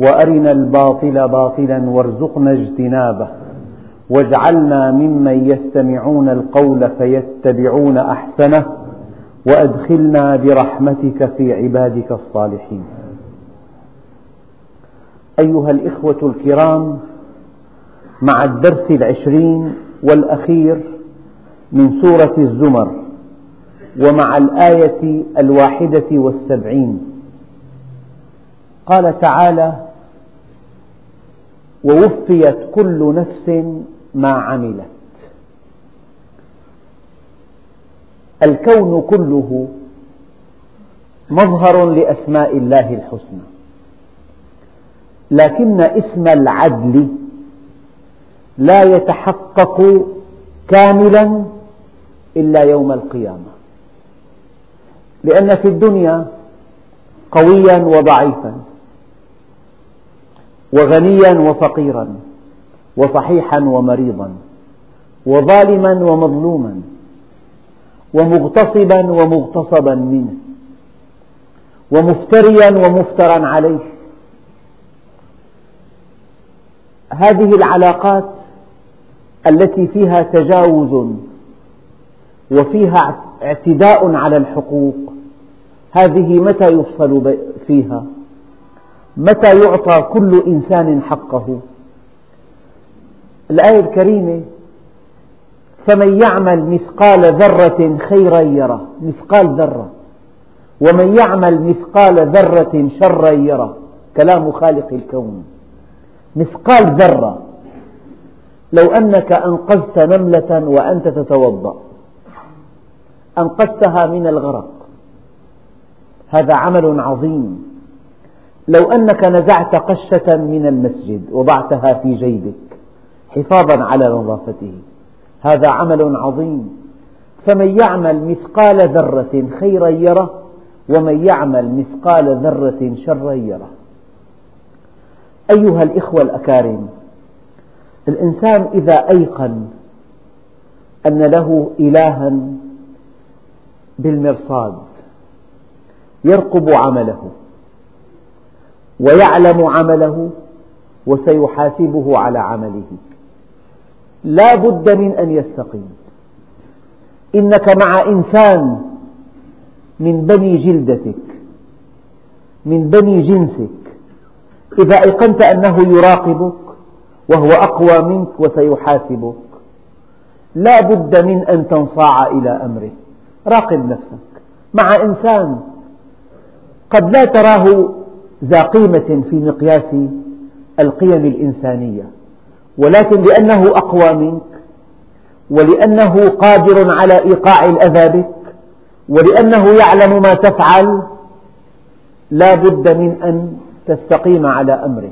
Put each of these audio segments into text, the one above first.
وأرنا الباطل باطلا وارزقنا اجتنابه. واجعلنا ممن يستمعون القول فيتبعون أحسنه. وأدخلنا برحمتك في عبادك الصالحين. أيها الإخوة الكرام مع الدرس العشرين والأخير من سورة الزمر ومع الآية الواحدة والسبعين قال تعالى ووفيت كل نفس ما عملت. الكون كله مظهر لأسماء الله الحسنى. لكن اسم العدل لا يتحقق كاملا إلا يوم القيامة. لأن في الدنيا قويا وضعيفا. وغنيا وفقيرا وصحيحا ومريضا وظالما ومظلوما ومغتصبا ومغتصبا منه ومفتريا ومفترا عليه. هذه العلاقات التي فيها تجاوز وفيها اعتداء على الحقوق هذه متى يفصل فيها؟ متى يعطى كل إنسان حقه؟ الآية الكريمة فمن يعمل مثقال ذرة خيرا يره. مثقال ذرة. ومن يعمل مثقال ذرة شرا يره. كلام خالق الكون. مثقال ذرة. لو أنك أنقذت نملة وأنت تتوضأ. أنقذتها من الغرق. هذا عمل عظيم. لو أنك نزعت قشة من المسجد وضعتها في جيبك حفاظا على نظافته. هذا عمل عظيم. فمن يعمل مثقال ذرة خيرا يره ومن يعمل مثقال ذرة شرا يره. أيها الإخوة الأكارم الإنسان إذا أيقن أن له إلها بالمرصاد يرقب عمله. ويعلم عمله وسيحاسبه على عمله. لا بد من أن يستقيم. إنك مع إنسان من بني جلدتك من بني جنسك إذا أيقنت أنه يراقبك وهو أقوى منك وسيحاسبك لا بد من أن تنصاع إلى أمره. راقب نفسك. مع إنسان قد لا تراه ذا قيمة في مقياس القيم الإنسانية. ولكن لأنه أقوى منك ولأنه قادر على إيقاع الأذى بك ولأنه يعلم ما تفعل لا بد من أن تستقيم على أمره.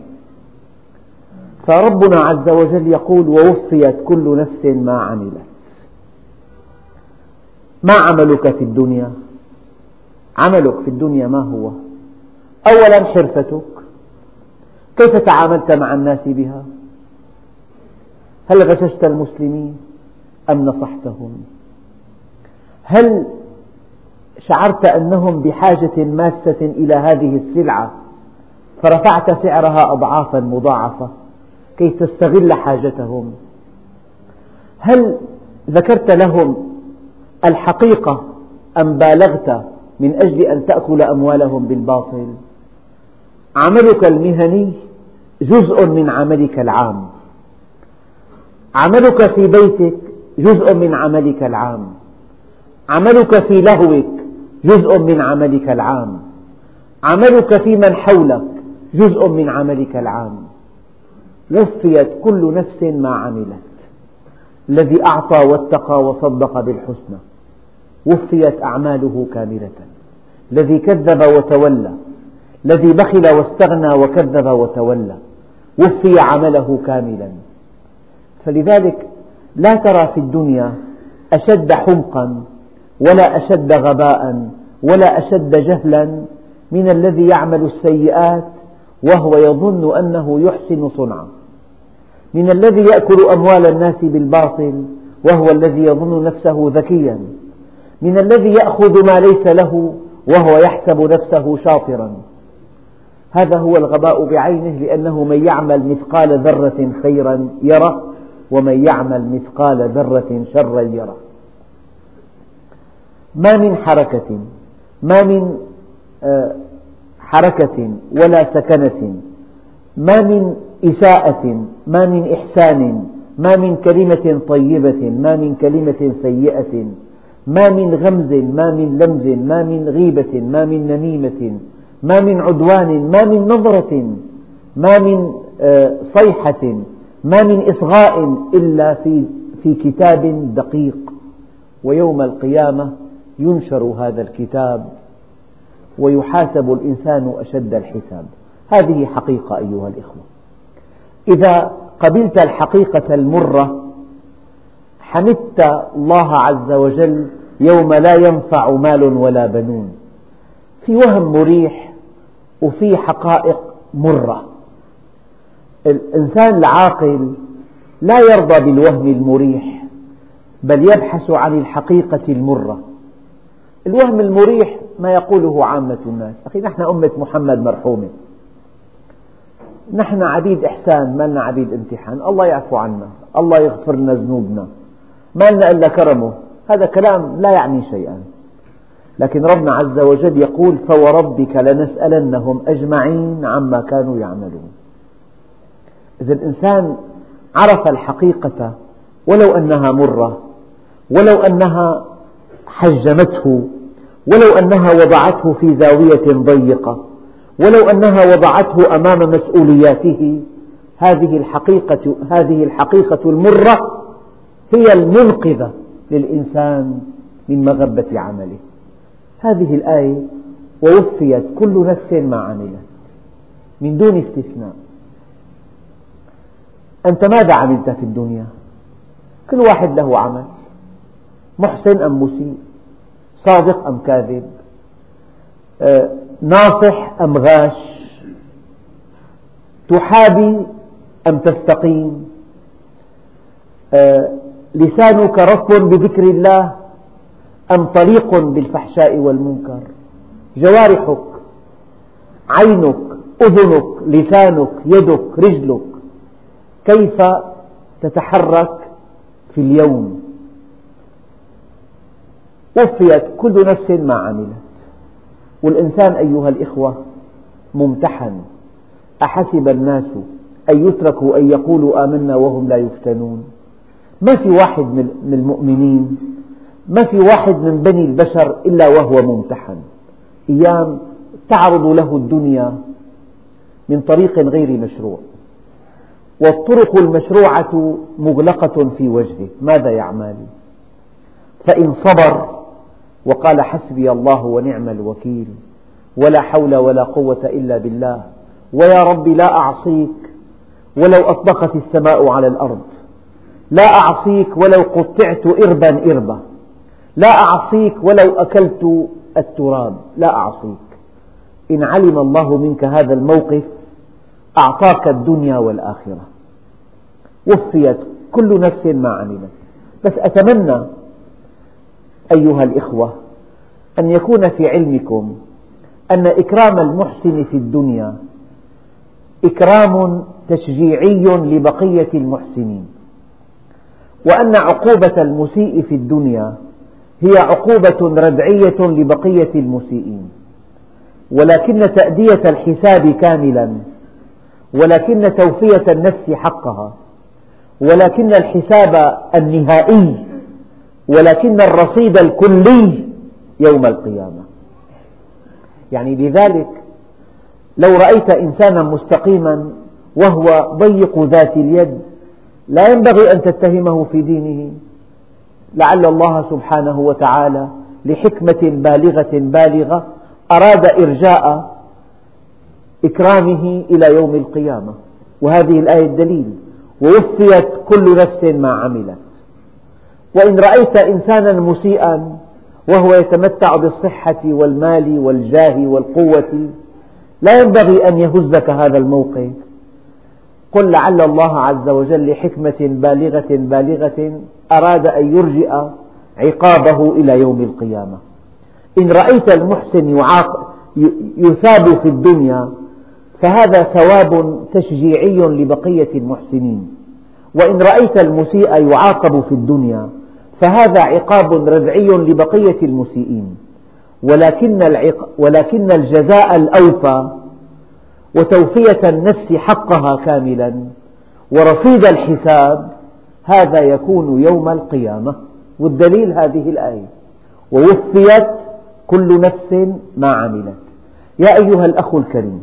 فربنا عز وجل يقول ووفيت كل نفس ما عملت. ما عملك في الدنيا؟ عملك في الدنيا ما هو؟ أولا حرفتك. كيف تعاملت مع الناس بها؟ هل غششت المسلمين أم نصحتهم؟ هل شعرت أنهم بحاجة ماسة إلى هذه السلعة فرفعت سعرها أضعافا مضاعفة كي تستغل حاجتهم؟ هل ذكرت لهم الحقيقة أم بالغت من أجل أن تأكل أموالهم بالباطل؟ عملك المهني جزء من عملك العام. عملك في بيتك جزء من عملك العام. عملك في لهوك جزء من عملك العام. عملك في من حولك جزء من عملك العام. وفيت كل نفس ما عملت. الذي أعطى واتقى وصدق بالحسنى. وفيت أعماله كاملة. الذي كذب وتولى. الذي بخل واستغنى وكذب وتولى وفي عمله كاملا. فلذلك لا ترى في الدنيا أشد حمقا ولا أشد غباء ولا أشد جهلا من الذي يعمل السيئات وهو يظن أنه يحسن صنعا من الذي يأكل أموال الناس بالباطل وهو الذي يظن نفسه ذكيا. من الذي يأخذ ما ليس له وهو يحسب نفسه شاطرا. هذا هو الغباء بعينه لأنه من يعمل مثقال ذرة خيرا يره ومن يعمل مثقال ذرة شرا يره. ما من حركة ما من آه، حركة ولا سكنة ما من إساءة ما من إحسان ما من كلمة طيبة ما من كلمة سيئة ما من غمز ما من لمز ما من غيبة ما من نميمة. ما من عدوان ما من نظرة ما من آه، صيحة ما من إصغاء إلا في في كتاب دقيق. ويوم القيامة ينشر هذا الكتاب ويحاسب الإنسان أشد الحساب. هذه حقيقة أيها الإخوة. إذا قبلت الحقيقة المرة حمدت الله عز وجل يوم لا ينفع مال ولا بنون. في وهم مريح وفي حقائق مرة. الإنسان العاقل لا يرضى بالوهم المريح بل يبحث عن الحقيقة المرة. الوهم المريح ما يقوله عامة الناس. أخي نحن أمة محمد مرحومة. نحن عبيد إحسان ما لنا عبيد امتحان. الله يعفو عنا الله يغفر لنا ذنوبنا. ما لنا إلا كرمه. هذا كلام لا يعني شيئا. لكن ربنا عز وجل يقول فوربك لنسألنهم أجمعين عما كانوا يعملون. إذا الإنسان عرف الحقيقة ولو أنها مرة ولو أنها حجمته ولو أنها وضعته في زاوية ضيقة ولو أنها وضعته أمام مسؤولياته هذه الحقيقة هذه الحقيقة المرة هي المنقذة للإنسان من مغبة عمله. هذه الآية ووفيت كل نفس ما عملت من دون استثناء. أنت ماذا عملت في الدنيا؟ كل واحد له عمل محسن أم مسيء صادق أم كاذب آه، ناصح أم غاش تحابي أم تستقيم آه، لسانك رطب بذكر الله أم طليق بالفحشاء والمنكر؟ جوارحك عينك أذنك لسانك يدك رجلك كيف تتحرك في اليوم؟ وفيت كل نفس ما عملت. والإنسان أيها الإخوة ممتحن. أحسب الناس أن يتركوا أن يقولوا آمنا وهم لا يفتنون. ما في واحد من المؤمنين ما في واحد من بني البشر إلا وهو ممتحن. أيام تعرض له الدنيا من طريق غير مشروع. والطرق المشروعة مغلقة في وجهه. ماذا يعمل فإن صبر وقال حسبي الله ونعم الوكيل ولا حول ولا قوة إلا بالله. ويا رب لا أعصيك ولو أطبقت السماء على الأرض. لا أعصيك ولو قطعت إربا إربا. لا أعصيك ولو أكلت التراب. لا أعصيك. إن علم الله منك هذا الموقف أعطاك الدنيا والآخرة. وفيت كل نفس ما عملت. بس أتمنى أيها الإخوة أن يكون في علمكم أن إكرام المحسن في الدنيا إكرام تشجيعي لبقية المحسنين وأن عقوبة المسيء في الدنيا هي عقوبة ردعية لبقية المسيئين. ولكن تأدية الحساب كاملا. ولكن توفية النفس حقها. ولكن الحساب النهائي. ولكن الرصيد الكلي يوم القيامة. يعني لذلك لو رأيت إنسانا مستقيما وهو ضيق ذات اليد لا ينبغي أن تتهمه في دينه. لعل الله سبحانه وتعالى لحكمة بالغة بالغة أراد إرجاء إكرامه إلى يوم القيامة. وهذه الآية الدليل ووفيت كل نفس ما عملت. وإن رأيت إنسانا مسيئا وهو يتمتع بالصحة والمال والجاه والقوة لا ينبغي أن يهزك هذا الموقف. قل لعل الله عز وجل لحكمة بالغة بالغة أراد أن يرجئ عقابه إلى يوم القيامة إن رأيت المحسن يثاب في الدنيا فهذا ثواب تشجيعي لبقية المحسنين وإن رأيت المسيء يعاقب في الدنيا فهذا عقاب ردعي لبقية المسيئين ولكن. ولكن الجزاء الأوفى وتوفية النفس حقها كاملا ورصيد الحساب هذا يكون يوم القيامة. والدليل هذه الآية. ووفيت كل نفس ما عملت. يا أيها الأخ الكريم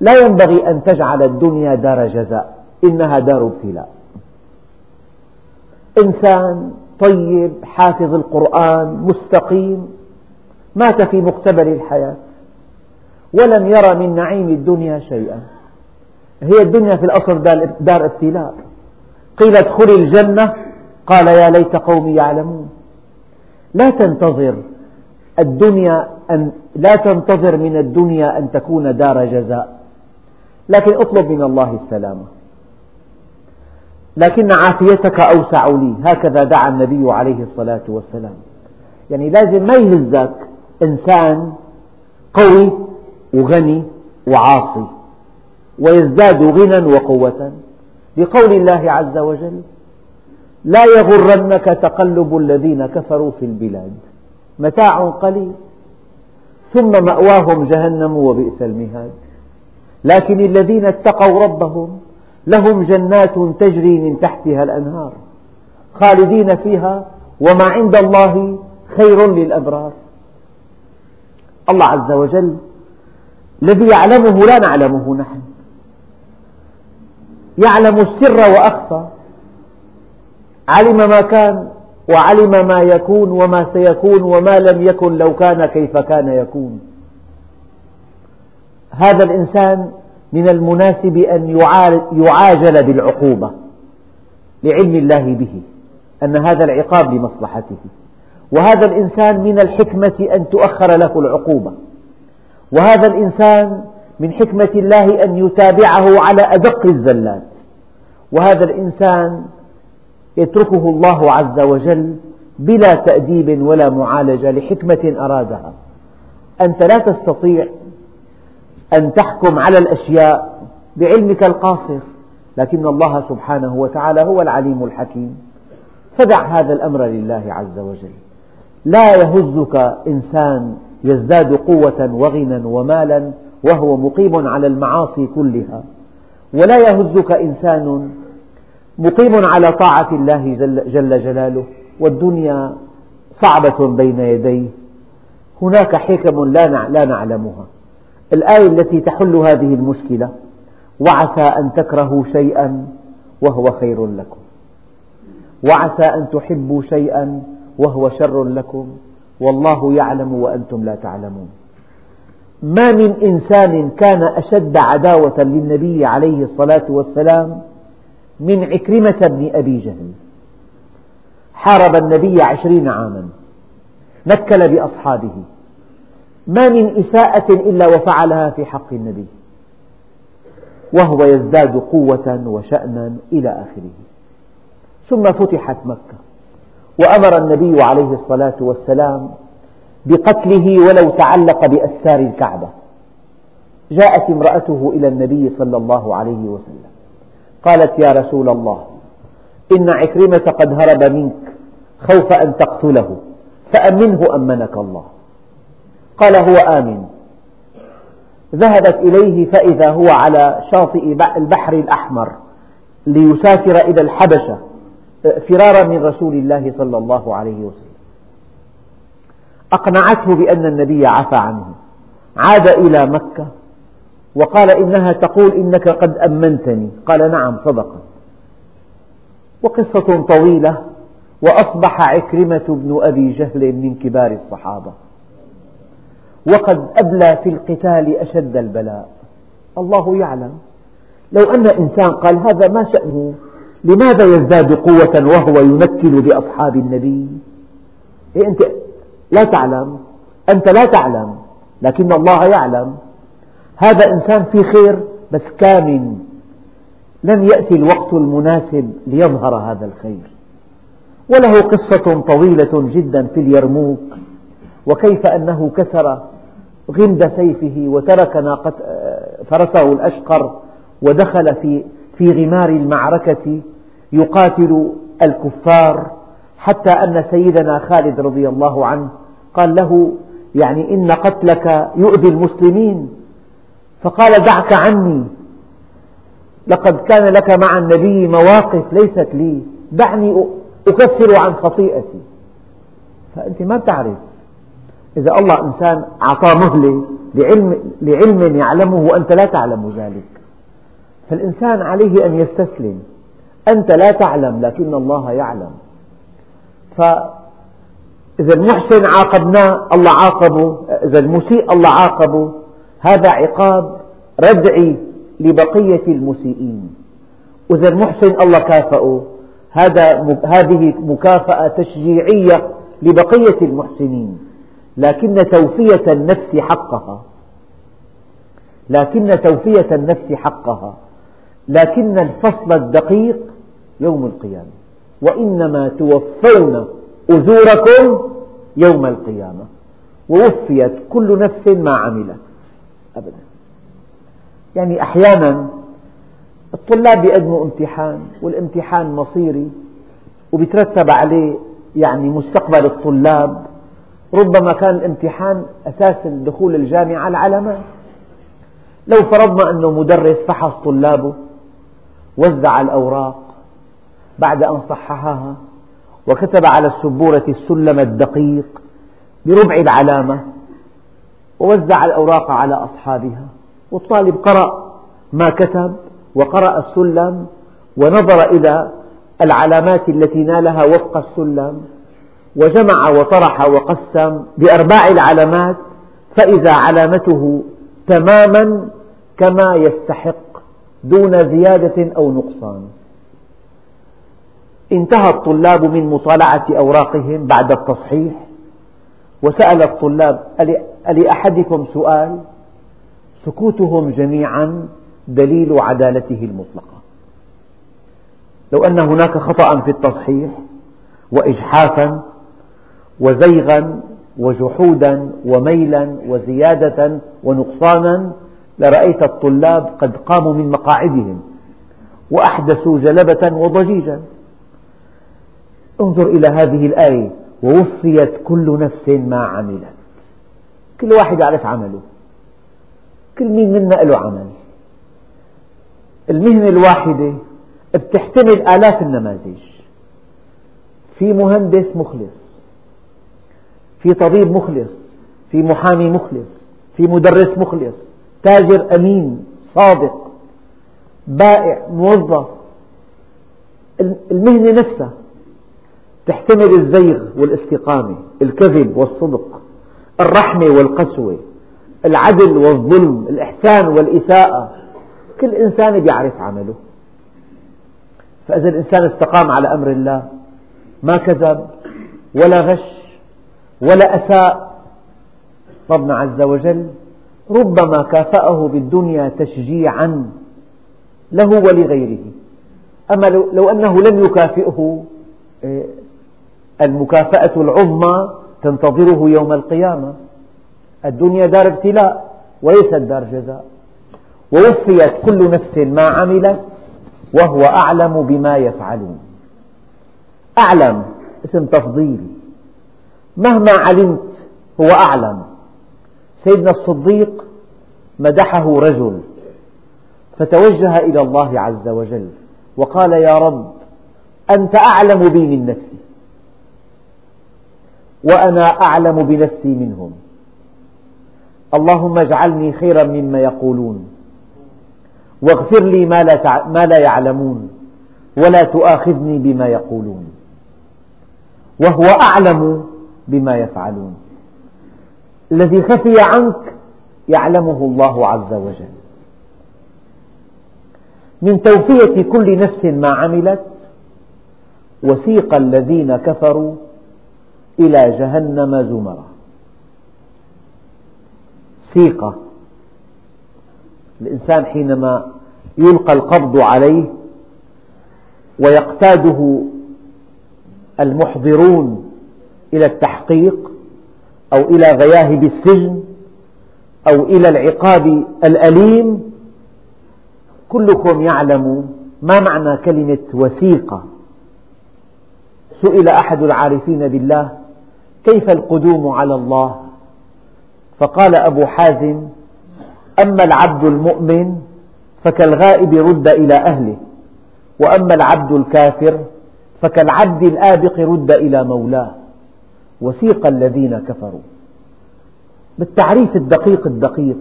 لا ينبغي أن تجعل الدنيا دار جزاء إنها دار ابتلاء. إنسان طيب حافظ القرآن مستقيم مات في مقتبل الحياة. ولم يرى من نعيم الدنيا شيئا. هي الدنيا في الأصل دار ابتلاء. قيل ادخل الجنة. قال يا ليت قومي يعلمون. لا تنتظر الدنيا أن لا تنتظر من الدنيا أن تكون دار جزاء. لكن اطلب من الله السلامة. لكن عافيتك أوسع لي. هكذا دعا النبي عليه الصلاة والسلام. يعني لازم ما يهزك إنسان قوي وغني وعاصي ويزداد غنى وقوة. بقول الله عز وجل لا يغرنك تقلب الذين كفروا في البلاد. متاع قليل ثم مأواهم جهنم وبئس المهاد. لكن الذين اتقوا ربهم لهم جنات تجري من تحتها الأنهار خالدين فيها وما عند الله خير للأبرار. الله عز وجل الذي يعلمه لا نعلمه نحن. يعلم السر وأخفى. علم ما كان وعلم ما يكون وما سيكون وما لم يكن لو كان كيف كان يكون. هذا الإنسان من المناسب أن يعاجل بالعقوبة لعلم الله به أن هذا العقاب لمصلحته. وهذا الإنسان من الحكمة أن تؤخر له العقوبة. وهذا الإنسان من حكمة الله أن يتابعه على أدق الزلات. وهذا الإنسان يتركه الله عز وجل بلا تأديب ولا معالجة لحكمة أرادها. أنت لا تستطيع أن تحكم على الأشياء بعلمك القاصر لكن الله سبحانه وتعالى هو العليم الحكيم. فدع هذا الأمر لله عز وجل. لا يهزك إنسان يزداد قوة وغنى ومالا وهو مقيم على المعاصي كلها. ولا يهزك إنسان مقيم على طاعة الله جل جلاله. والدنيا صعبة بين يديه. هناك حكم لا نعلمها. الآية التي تحل هذه المشكلة وعسى أن تكرهوا شيئا وهو خير لكم. وعسى أن تحبوا شيئا وهو شر لكم. والله يعلم وأنتم لا تعلمون. ما من إنسان كان أشد عداوة للنبي عليه الصلاة والسلام من عكرمة بن أبي جهل. حارب النبي عشرين عاما نكل بأصحابه. ما من إساءة إلا وفعلها في حق النبي وهو يزداد قوة وشأنا إلى آخره. ثم فتحت مكة. وأمر النبي عليه الصلاة والسلام بقتله ولو تعلق بأستار الكعبة. جاءت امرأته إلى النبي صلى الله عليه وسلم. قالت يا رسول الله إن عكرمة قد هرب منك خوف أن تقتله فأمنه أمنك الله؟ قال هو آمن. ذهبت إليه فإذا هو على شاطئ البحر الأحمر ليسافر إلى الحبشة. فرارا من رسول الله صلى الله عليه وسلم. أقنعته بأن النبي عفى عنه. عاد إلى مكة وقال إنها تقول إنك قد أمنتني. قال نعم صدقت وقصة طويلة وأصبح عكرمة بن أبي جهل من كبار الصحابة. وقد أبلى في القتال أشد البلاء. الله يعلم. لو أن إنسان قال هذا ما شأنه لماذا يزداد قوة وهو ينكل بأصحاب النبي؟ إيه أنت لا تعلم. أنت لا تعلم لكن الله يعلم. هذا إنسان في خير بس كامن لم يأتي الوقت المناسب ليظهر هذا الخير. وله قصة طويلة جدا في اليرموك. وكيف أنه كسر غمد سيفه وترك ناقة فرسه الأشقر ودخل في في غمار المعركة يقاتل الكفار حتى أن سيدنا خالد رضي الله عنه قال له يعني إن قتلك يؤذي المسلمين. فقال دعك عني. لقد كان لك مع النبي مواقف ليست لي. دعني أكفر عن خطيئتي. فأنت ما تعرف إذا الله إنسان أعطاه مهلة لعلم, لعلم يعلمه وأنت لا تعلم ذلك. فالإنسان عليه أن يستسلم. أنت لا تعلم لكن الله يعلم. فإذا المحسن عاقبناه الله عاقبه. إذا المسيء الله عاقبه. هذا عقاب ردعي لبقية المسيئين. وإذا المحسن الله كافأه. هذا هذه مكافأة تشجيعية لبقية المحسنين. لكن توفية النفس حقها. لكن توفية النفس حقها. لكن الفصل الدقيق يوم القيامة. وإنما توفون أجوركم يوم القيامة. ووفيت كل نفس ما عملت. أبدا. يعني أحيانا الطلاب يقدموا امتحان والامتحان مصيري وبيترتب عليه يعني مستقبل الطلاب. ربما كان الامتحان أساس دخول الجامعة العلامات لو فرضنا أنه مدرس فحص طلابه وزع الأوراق بعد أن صححها وكتب على السبورة السلم الدقيق بربع العلامة ووزع الأوراق على أصحابها والطالب قرأ ما كتب وقرأ السلم ونظر إلى العلامات التي نالها وفق السلم وجمع وطرح وقسم بأرباع العلامات فإذا علامته تماما كما يستحق دون زيادة أو نقصان. انتهى الطلاب من مطالعة أوراقهم بعد التصحيح وسأل الطلاب ألأحدكم سؤال؟ سكوتهم جميعا دليل عدالته المطلقة. لو أن هناك خطأ في التصحيح وإجحافا وزيغا وجحودا وميلا وزيادة ونقصانا لرأيت الطلاب قد قاموا من مقاعدهم وأحدثوا جلبة وضجيجا. انظر إلى هذه الآية ووفيت كل نفس ما عملت. كل واحد يعرف عمله. كل مين منا له عمل. المهنة الواحدة بتحتمل آلاف النماذج. في مهندس مخلص في طبيب مخلص في محامي مخلص في مدرس مخلص. تاجر أمين صادق بائع موظف. المهنة نفسها تحتمل الزيغ والاستقامة الكذب والصدق الرحمة والقسوة العدل والظلم الإحسان والإساءة. كل إنسان يعرف عمله. فإذا الإنسان استقام على أمر الله ما كذب ولا غش ولا أساء. ربنا عز وجل ربما كافأه بالدنيا تشجيعا له ولغيره. أما لو أنه لم يكافئه إيه، المكافأة العظمى تنتظره يوم القيامة. الدنيا دار ابتلاء وليست دار جزاء. ووفيت كل نفس ما عملت وهو أعلم بما يفعلون. أعلم اسم تفضيل. مهما علمت هو أعلم. سيدنا الصديق مدحه رجل فتوجه إلى الله عز وجل وقال يا رب أنت أعلم بي من نفسي وأنا أعلم بنفسي منهم اللهم اجعلني خيرا مما يقولون واغفر لي ما لا, ما لا يعلمون ولا تؤاخذني بما يقولون وهو أعلم بما يفعلون الذي خفي عنك يعلمه الله عز وجل. من توفية كل نفس ما عملت وسيق الذين كفروا إلى جهنم زمرا. سيق. الإنسان حينما يلقى القبض عليه ويقتاده المحضرون إلى التحقيق أو إلى غياهب السجن أو إلى العقاب الأليم كلكم يعلم ما معنى كلمة وثيقة. سئل أحد العارفين بالله كيف القدوم على الله؟ فقال أبو حازم أما العبد المؤمن فكالغائب رد إلى أهله وأما العبد الكافر فكالعبد الآبق رد إلى مولاه. وسيق الذين كفروا. بالتعريف الدقيق الدقيق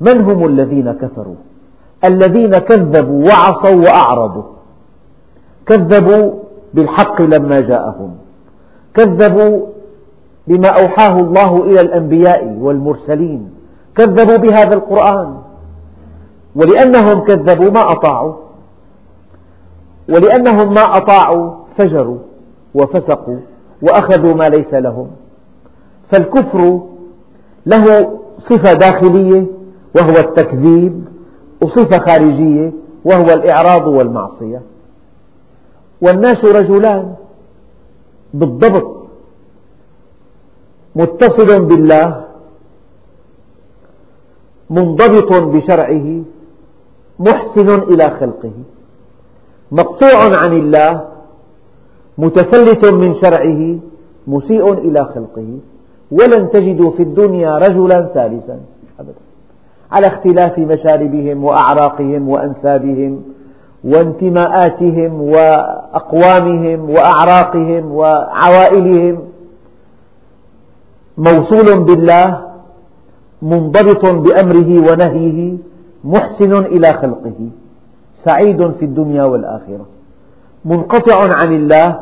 من هم الذين كفروا؟ الذين كذبوا وعصوا وأعرضوا. كذبوا بالحق لما جاءهم. كذبوا بما أوحاه الله إلى الأنبياء والمرسلين. كذبوا بهذا القرآن. ولأنهم كذبوا ما أطاعوا. ولأنهم ما أطاعوا فجروا وفسقوا. وأخذوا ما ليس لهم. فالكفر له صفة داخلية وهو التكذيب وصفة خارجية وهو الإعراض والمعصية. والناس رجلان بالضبط متصل بالله منضبط بشرعه محسن إلى خلقه مقطوع عن الله متفلت من شرعه مسيء إلى خلقه ولن تجدوا في الدنيا رجلا ثالثا. أبدا. على اختلاف مشاربهم وأعراقهم وأنسابهم وانتماءاتهم وأقوامهم وأعراقهم وعوائلهم موصول بالله منضبط بأمره ونهيه محسن إلى خلقه سعيد في الدنيا والآخرة. منقطع عن الله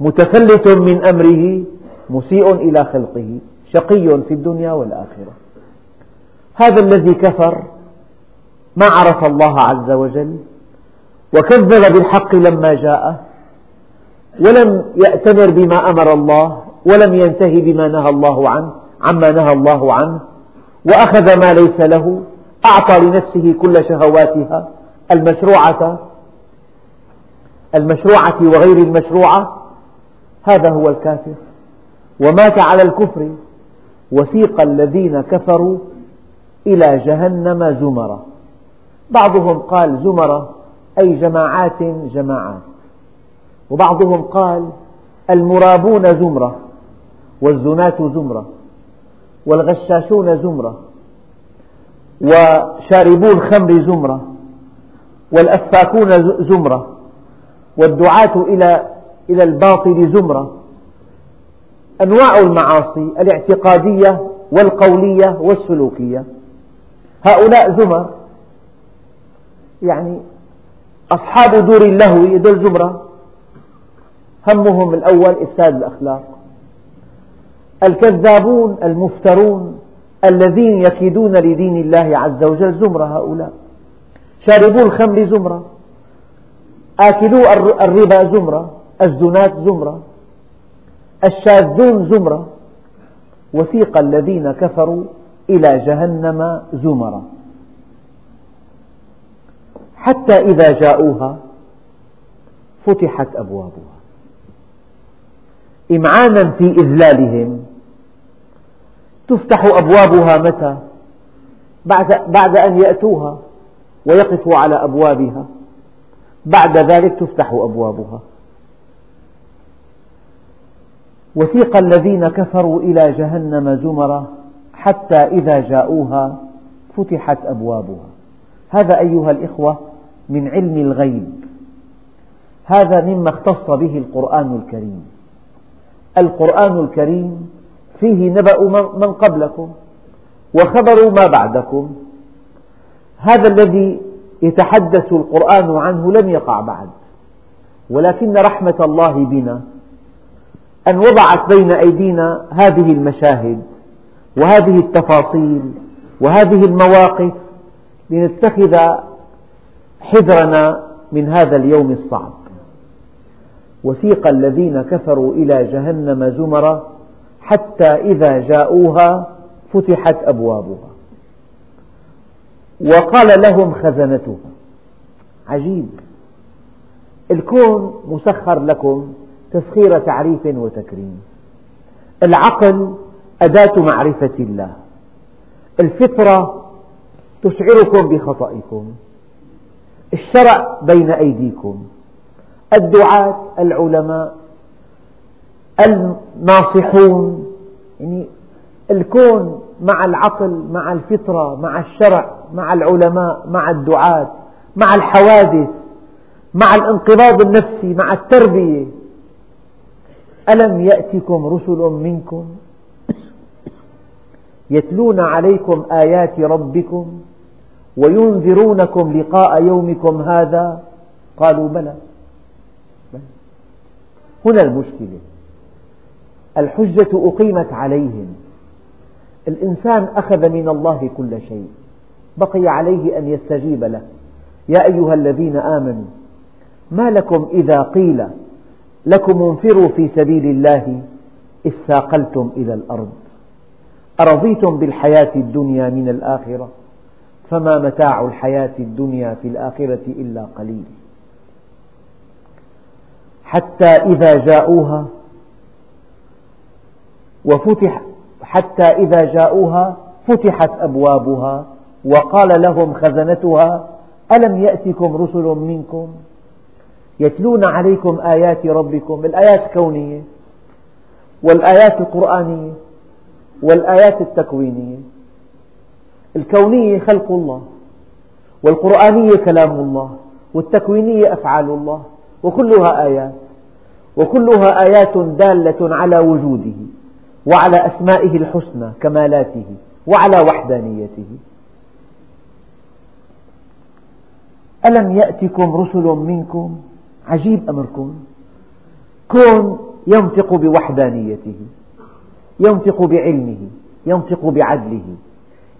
متفلت من أمره مسيء إلى خلقه شقي في الدنيا والآخرة. هذا الذي كفر ما عرف الله عز وجل وكذب بالحق لما جاءه ولم يأتمر بما أمر الله ولم ينتهي بما نهى الله عنه عما نهى الله عنه وأخذ ما ليس له أعطى لنفسه كل شهواتها المشروعة المشروعة وغير المشروعة هذا هو الكافر. ومات على الكفر وسيق الذين كفروا إلى جهنم زمرا بعضهم قال زمرة أي جماعات جماعات وبعضهم قال المرابون زمرة والزناة زمرة والغشاشون زمرة وشاربو الخمر زمرة والأفاكون زمرة. والدعاة إلى إلى الباطل زمرة. أنواع المعاصي الاعتقادية والقولية والسلوكية. هؤلاء زمر يعني أصحاب دور اللهو يدل زمرة. همهم الأول إفساد الأخلاق. الكذابون المفترون الذين يكيدون لدين الله عز وجل زمرة هؤلاء. شاربو الخمر زمرة. آكلو الربا زمرة الزنات زمرة الشاذون زمرة وسيق الذين كفروا إلى جهنم زمرا حتى إذا جاءوها فتحت أبوابها. إمعانا في إذلالهم تفتح أبوابها متى؟ بعد أن يأتوها ويقفوا على أبوابها. بعد ذلك تفتح أبوابها. وثيق الذين كفروا إلى جهنم زمرا حتى إذا جاءوها فتحت أبوابها. هذا أيها الإخوة من علم الغيب. هذا مما اختص به القرآن الكريم. القرآن الكريم فيه نبأ من قبلكم وخبر ما بعدكم. هذا الذي يتحدث القرآن عنه لم يقع بعد. ولكن رحمة الله بنا أن وضعت بين أيدينا هذه المشاهد وهذه التفاصيل وهذه المواقف لنتخذ حذرنا من هذا اليوم الصعب. وسيق الذين كفروا إلى جهنم زمرا حتى إذا جاءوها فتحت أبوابها. وقال لهم خزنتها عجيب. الكون مسخر لكم تسخير تعريف وتكريم. العقل أداة معرفة الله. الفطرة تشعركم بخطئكم. الشرع بين أيديكم. الدعاة العلماء الناصحون. يعني الكون مع العقل مع الفطرة مع الشرع مع العلماء مع الدعاة مع الحوادث مع الانقباض النفسي مع التربية. ألم يأتكم رسل منكم يتلون عليكم آيات ربكم وينذرونكم لقاء يومكم هذا؟ قالوا بلى. هنا المشكلة. الحجة أقيمت عليهم. الإنسان أخذ من الله كل شيء. بقي عليه أن يستجيب له. يا أيها الذين آمنوا ما لكم إذا قيل لكم انفروا في سبيل الله اثاقلتم إلى الأرض؟ أرضيتم بالحياة الدنيا من الآخرة؟ فما متاع الحياة الدنيا في الآخرة إلا قليل. حتى إذا جاءوها وفتح حتى إذا جاءوها فتحت أبوابها وقال لهم خزنتها ألم يأتكم رسل منكم يتلون عليكم آيات ربكم؟ الآيات الكونية والآيات القرآنية والآيات التكوينية. الكونية خلق الله والقرآنية كلام الله والتكوينية أفعال الله وكلها آيات وكلها آيات دالة على وجوده وعلى أسمائه الحسنى كمالاته وعلى وحدانيته. ألم يأتكم رسل منكم؟ عجيب أمركم. كون ينطق بوحدانيته ينطق بعلمه ينطق بعدله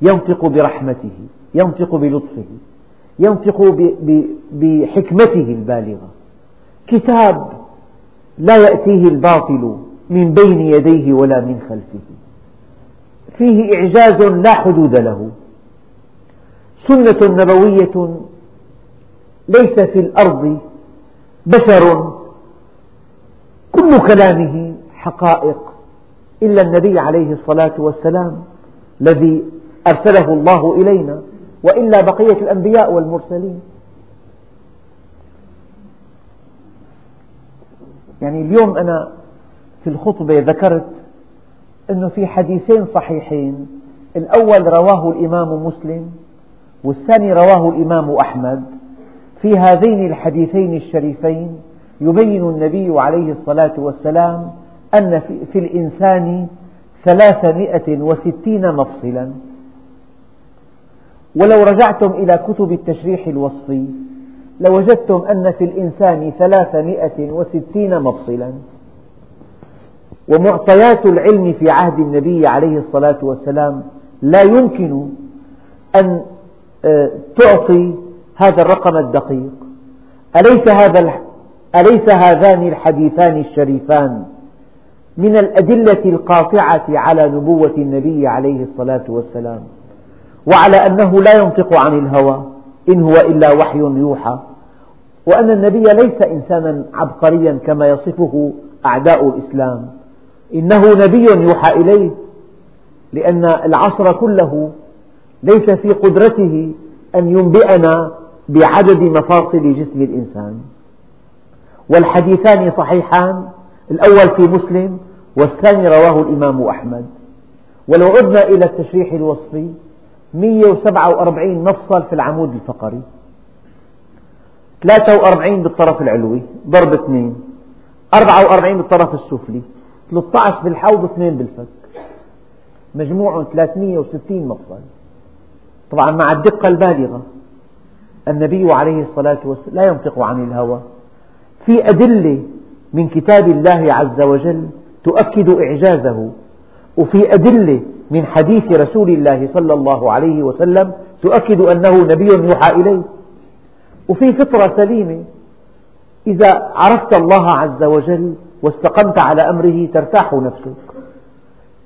ينطق برحمته ينطق بلطفه ينطق بحكمته البالغة. كتاب لا يأتيه الباطل من بين يديه ولا من خلفه. فيه إعجاز لا حدود له. سنة نبوية ليس في الأرض بشر. كل كلامه حقائق إلا النبي عليه الصلاة والسلام الذي أرسله الله إلينا وإلا بقية الأنبياء والمرسلين. يعني اليوم أنا في الخطبة ذكرت أنه في حديثين صحيحين. الأول رواه الإمام مسلم والثاني رواه الإمام أحمد. في هذين الحديثين الشريفين يبين النبي عليه الصلاة والسلام أن في الإنسان ثلاثمائة وستين مفصلا. ولو رجعتم إلى كتب التشريح الوصفي لوجدتم أن في الإنسان ثلاثمائة وستين مفصلا. ومعطيات العلم في عهد النبي عليه الصلاة والسلام لا يمكن أن آه، تعطي هذا الرقم الدقيق. أليس, هذا أليس هذان الحديثان الشريفان من الأدلة القاطعة على نبوة النبي عليه الصلاة والسلام؟ وعلى أنه لا ينطق عن الهوى إن هو إلا وحي يوحى. وأن النبي ليس إنسانا عبقريا كما يصفه أعداء الإسلام. إنه نبي يوحى إليه لأن العصر كله ليس في قدرته أن ينبئنا بعدد مفاصل جسم الإنسان. والحديثان صحيحان الأول في مسلم والثاني رواه الإمام أحمد. ولو عدنا إلى التشريح الوصفي 147 مفصل في العمود الفقري. 43 بالطرف العلوي ضرب اثنين. 44 بالطرف السفلي. 13 بالحوض واثنين بالفك. مجموع 360 مفصل. طبعا مع الدقة البالغة. النبي عليه الصلاة والسلام لا ينطق عن الهوى. في أدلة من كتاب الله عز وجل تؤكد إعجازه وفي أدلة من حديث رسول الله صلى الله عليه وسلم تؤكد أنه نبي يوحى إليه. وفي فطرة سليمة إذا عرفت الله عز وجل واستقمت على أمره ترتاح نفسك.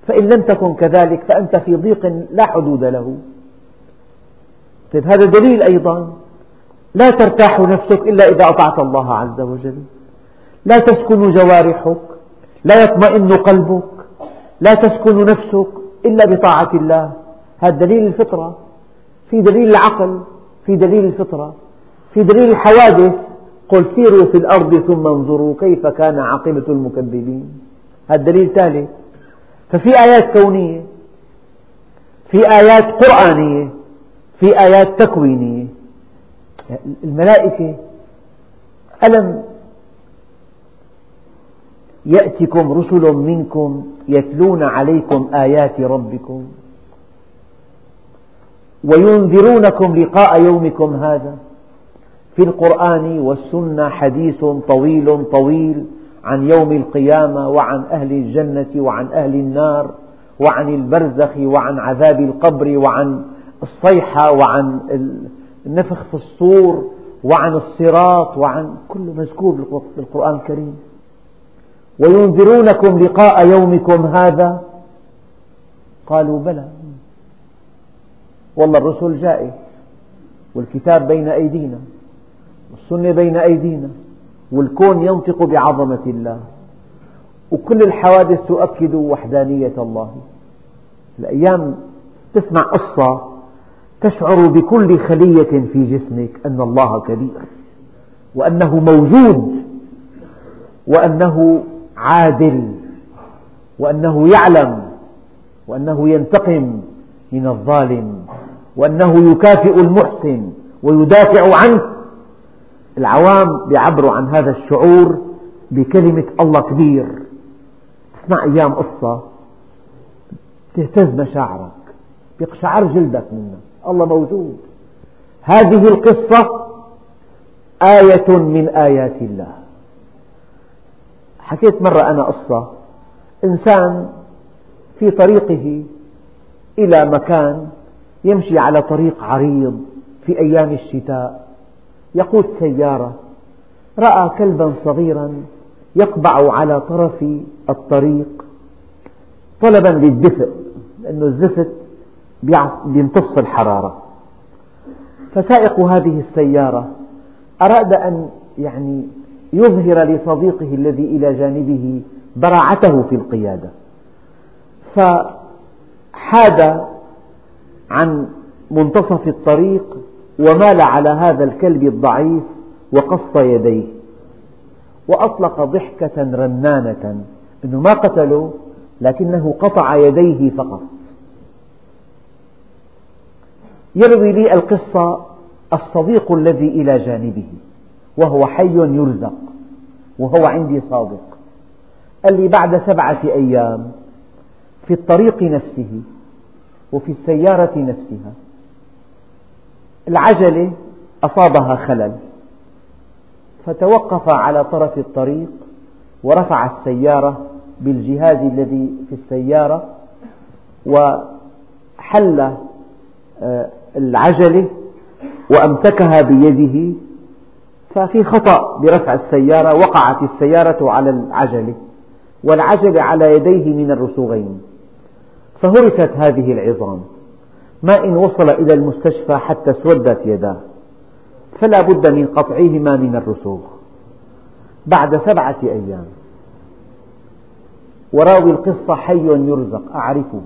فإن لم تكن كذلك فأنت في ضيق لا حدود له. طيب هذا دليل أيضا لا ترتاح نفسك إلا إذا أطعت الله عز وجل. لا تسكن جوارحك لا يطمئن قلبك لا تسكن نفسك إلا بطاعة الله. هذا دليل الفطرة. في دليل العقل في دليل الفطرة. في دليل الحوادث قل سيروا في الأرض ثم انظروا كيف كان عاقبة المكذبين. هذا دليل ثالث ففي آيات كونية في آيات قرآنية في آيات تكوينية. الملائكة ألم يأتكم رسل منكم يتلون عليكم آيات ربكم؟ وينذرونكم لقاء يومكم هذا؟ في القرآن والسنة حديث طويل طويل عن يوم القيامة وعن أهل الجنة وعن أهل النار وعن البرزخ وعن عذاب القبر وعن الصيحة وعن النفخ في الصور وعن الصراط وعن كل مذكور بالقرآن الكريم. وينذرونكم لقاء يومكم هذا. قالوا بلى. والله الرسل جائز. والكتاب بين أيدينا. والسنة بين أيدينا. والكون ينطق بعظمة الله. وكل الحوادث تؤكد وحدانية الله. الأيام تسمع قصة تشعر بكل خلية في جسمك أن الله كبير وأنه موجود وأنه عادل وأنه يعلم وأنه ينتقم من الظالم وأنه يكافئ المحسن ويدافع عنه. العوام يعبروا عن هذا الشعور بكلمة الله كبير. تسمع أيام قصة تهتز مشاعرك يقشعر جلدك منها الله موجود. هذه القصة آية من آيات الله. حكيت مرة أنا قصة إنسان في طريقه إلى مكان يمشي على طريق عريض في أيام الشتاء. يقود سيارة رأى كلبا صغيرا يقبع على طرف الطريق طلبا للدفء لأن الزفت بيمتص الحرارة. فسائق هذه السيارة أراد أن يعني يظهر لصديقه الذي إلى جانبه براعته في القيادة. فحاد عن منتصف الطريق ومال على هذا الكلب الضعيف وقص يديه. وأطلق ضحكة رنانة أنه ما قتله لكنه قطع يديه فقط. يروي لي القصة الصديق الذي إلى جانبه وهو حي يرزق وهو عندي صادق. قال لي بعد سبعة أيام في الطريق نفسه وفي السيارة نفسها العجلة أصابها خلل فتوقف على طرف الطريق ورفع السيارة بالجهاز الذي في السيارة وحل آه، العجلة وأمسكها بيده ففي خطأ برفع السيارة وقعت السيارة على العجلة والعجلة على يديه من الرسوغين. فهرست هذه العظام. ما إن وصل إلى المستشفى حتى اسودت يداه فلا بد من قطعهما من الرسوغ. بعد سبعة أيام. وراوي القصة حي يرزق أعرفه.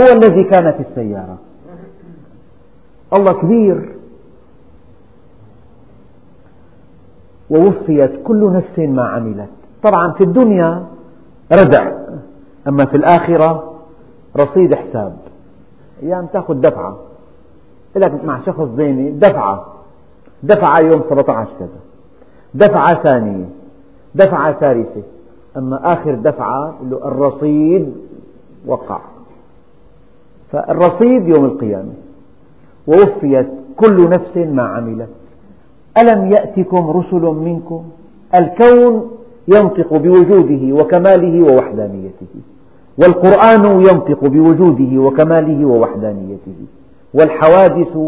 هو الذي كان في السيارة. الله كبير. ووفيت كل نفس ما عملت. طبعا في الدنيا ردع أما في الآخرة رصيد حساب. أيام تأخذ دفعة. لك مع شخص ديني دفعة. دفعة يوم 17 كذا. دفعة ثانية. دفعة ثالثة. أما آخر دفعة الرصيد وقع. فالرصيد يوم القيامة. ووفيت كل نفس ما عملت. ألم يأتكم رسل منكم؟ الكون ينطق بوجوده وكماله ووحدانيته. والقرآن ينطق بوجوده وكماله ووحدانيته. والحوادث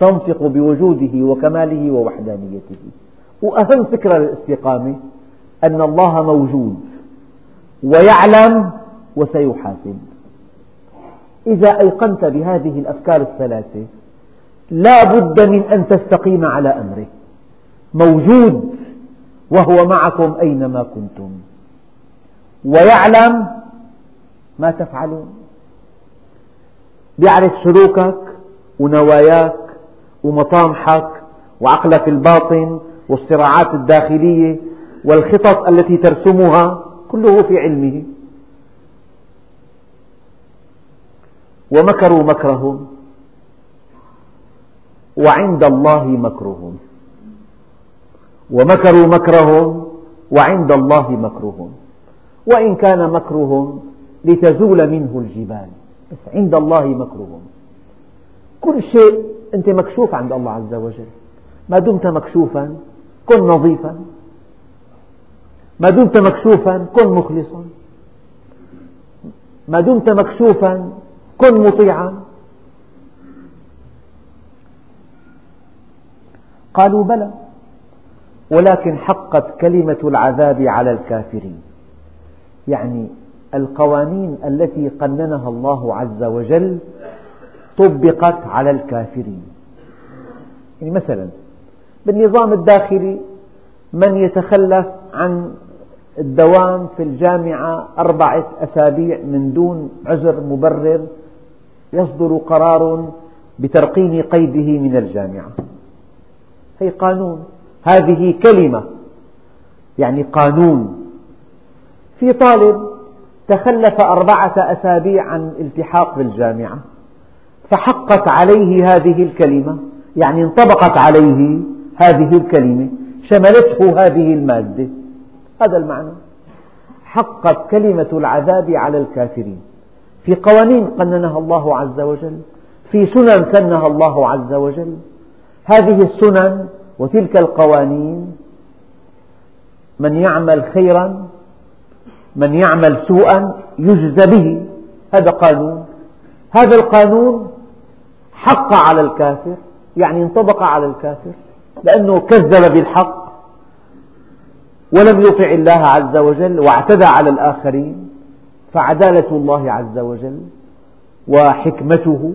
تنطق بوجوده وكماله ووحدانيته. وأهم فكرة للاستقامة أن الله موجود ويعلم وسيحاسب. إذا أيقنت بهذه الأفكار الثلاثة لا بد من أن تستقيم على أمره. موجود وهو معكم أينما كنتم. ويعلم ما تفعلون. يعرف سلوكك ونواياك ومطامحك وعقلك الباطن والصراعات الداخلية والخطط التي ترسمها كله في علمه. ومكروا مكرهم. وعند الله مكرهم. ومكروا مكرهم وعند الله مكرهم. وإن كان مكرهم لتزول منه الجبال. بس عند الله مكرهم. كل شيء أنت مكشوف عند الله عز وجل. ما دمت مكشوفا كن نظيفا. ما دمت مكشوفا كن مخلصا. ما دمت مكشوفا كن مطيعا. قالوا بلى. ولكن حقت كلمة العذاب على الكافرين. يعني القوانين التي قننها الله عز وجل طبقت على الكافرين. يعني مثلا بالنظام الداخلي من يتخلف عن الدوام في الجامعة أربعة أسابيع من دون عذر مبرر يصدر قرار بترقيم قيده من الجامعة. هي قانون؟ هذه كلمة يعني قانون. في طالب تخلف أربعة أسابيع عن الالتحاق بالجامعة فحقت عليه هذه الكلمة يعني انطبقت عليه هذه الكلمة شملته هذه المادة. هذا المعنى. حقت كلمة العذاب على الكافرين. في قوانين قننها الله عز وجل في سنن سنها الله عز وجل هذه السنن وتلك القوانين من يعمل خيرا من يعمل سوءا يجزى به. هذا قانون. هذا القانون حق على الكافر يعني انطبق على الكافر لأنه كذب بالحق ولم يطع الله عز وجل واعتدى على الآخرين. فعدالة الله عز وجل وحكمته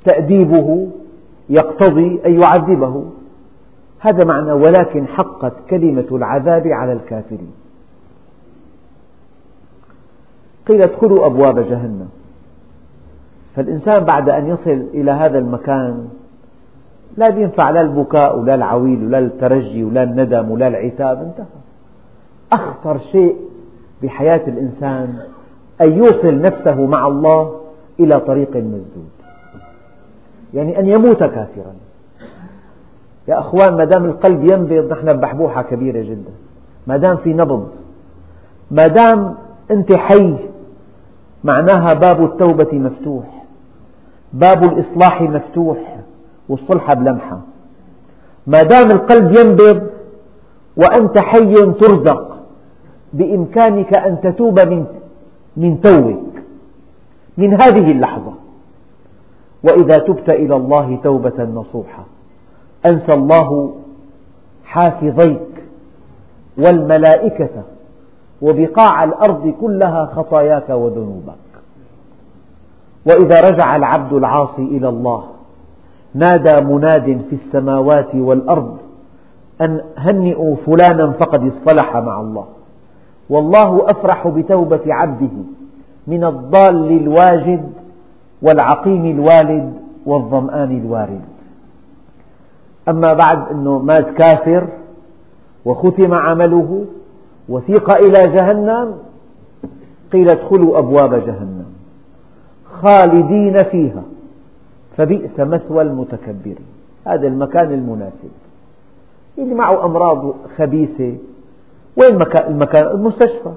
وتأديبه يقتضي أن يعذبه. هذا معنى ولكن حقت كلمة العذاب على الكافرين. قيل ادخلوا أبواب جهنم. فالإنسان بعد أن يصل إلى هذا المكان لا ينفع لا البكاء ولا العويل ولا الترجي ولا الندم ولا العتاب انتهى. أخطر شيء بحياة الإنسان أن يوصل نفسه مع الله إلى طريق مسدود يعني أن يموت كافرا. يا أخوان ما دام القلب ينبض نحن ببحبوحة كبيرة جدا. ما دام في نبض ما دام أنت حي معناها باب التوبة مفتوح باب الإصلاح مفتوح والصلح بلمحة. ما دام القلب ينبض وأنت حي ترزق بإمكانك أن تتوب من من توك من هذه اللحظة. وإذا تبت إلى الله توبة نصوحة أنسى الله حافظيك والملائكة وبقاع الأرض كلها خطاياك وذنوبك. وإذا رجع العبد العاصي إلى الله نادى مناد في السماوات والأرض أن هنئوا فلانا فقد اصطلح مع الله. والله أفرح بتوبة عبده من الضال الواجد والعقيم الوالد والظمآن الوارد. أما بعد أنه مات كافر وختم عمله وسيق إلى جهنم قيل ادخلوا أبواب جهنم خالدين فيها فبئس مثوى المتكبرين. هذا المكان المناسب. اللي معه أمراض خبيثة. وين المكان المستشفى.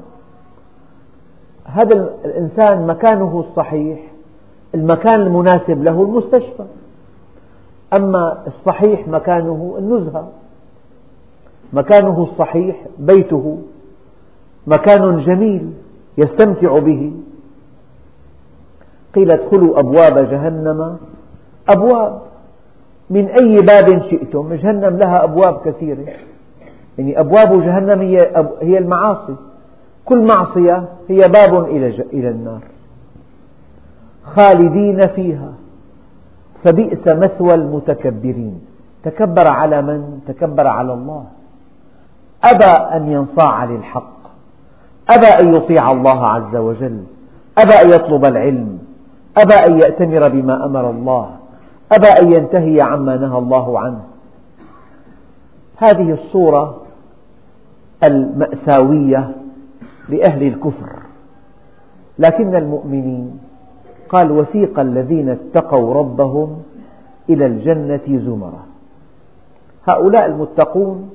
هذا الإنسان مكانه الصحيح المكان المناسب له المستشفى. أما الصحيح مكانه النزهة. مكانه الصحيح بيته. مكان جميل يستمتع به. قيل ادخلوا أبواب جهنم. أبواب. من أي باب شئتم؟ جهنم لها أبواب كثيرة. يعني أبواب جهنم هي المعاصي. كل معصية هي باب إلى النار. خالدين فيها. فبئس مثوى المتكبرين. تكبر على من؟ تكبر على الله. أبى أن ينصاع للحق. أبى أن يطيع الله عز وجل. أبى أن يطلب العلم. أبى أن يأتمر بما أمر الله. أبى أن ينتهي عما نهى الله عنه. هذه الصورة المأساوية لأهل الكفر. لكن المؤمنين قال وثيق الذين اتقوا ربهم إلى الجنة زمرا. هؤلاء المتقون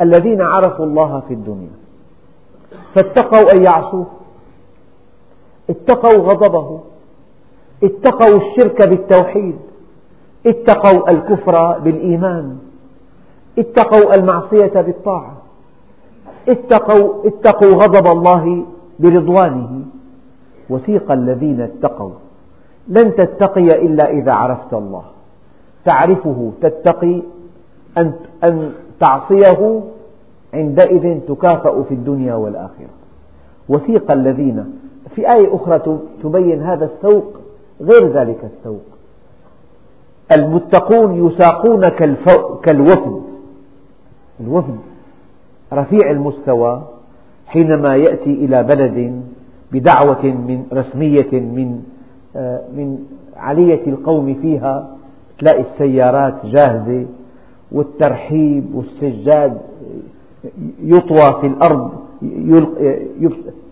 الذين عرفوا الله في الدنيا. فاتقوا أن يعصوه. اتقوا غضبه. اتقوا الشرك بالتوحيد. اتقوا الكفر بالإيمان. اتقوا المعصية بالطاعة. اتقوا, اتقوا غضب الله برضوانه. وثيق الذين اتقوا. لن تتقي إلا إذا عرفت الله. تعرفه تتقي أن تعصيه عندئذ تكافأ في الدنيا والآخرة. وثيق الذين في آية أخرى تبين هذا السوق غير ذلك السوق. المتقون يساقون كالوفد. الوفد رفيع المستوى حينما يأتي إلى بلد بدعوة من رسمية من من علية القوم فيها تلاقي السيارات جاهزة والترحيب والسجاد يطوى في الأرض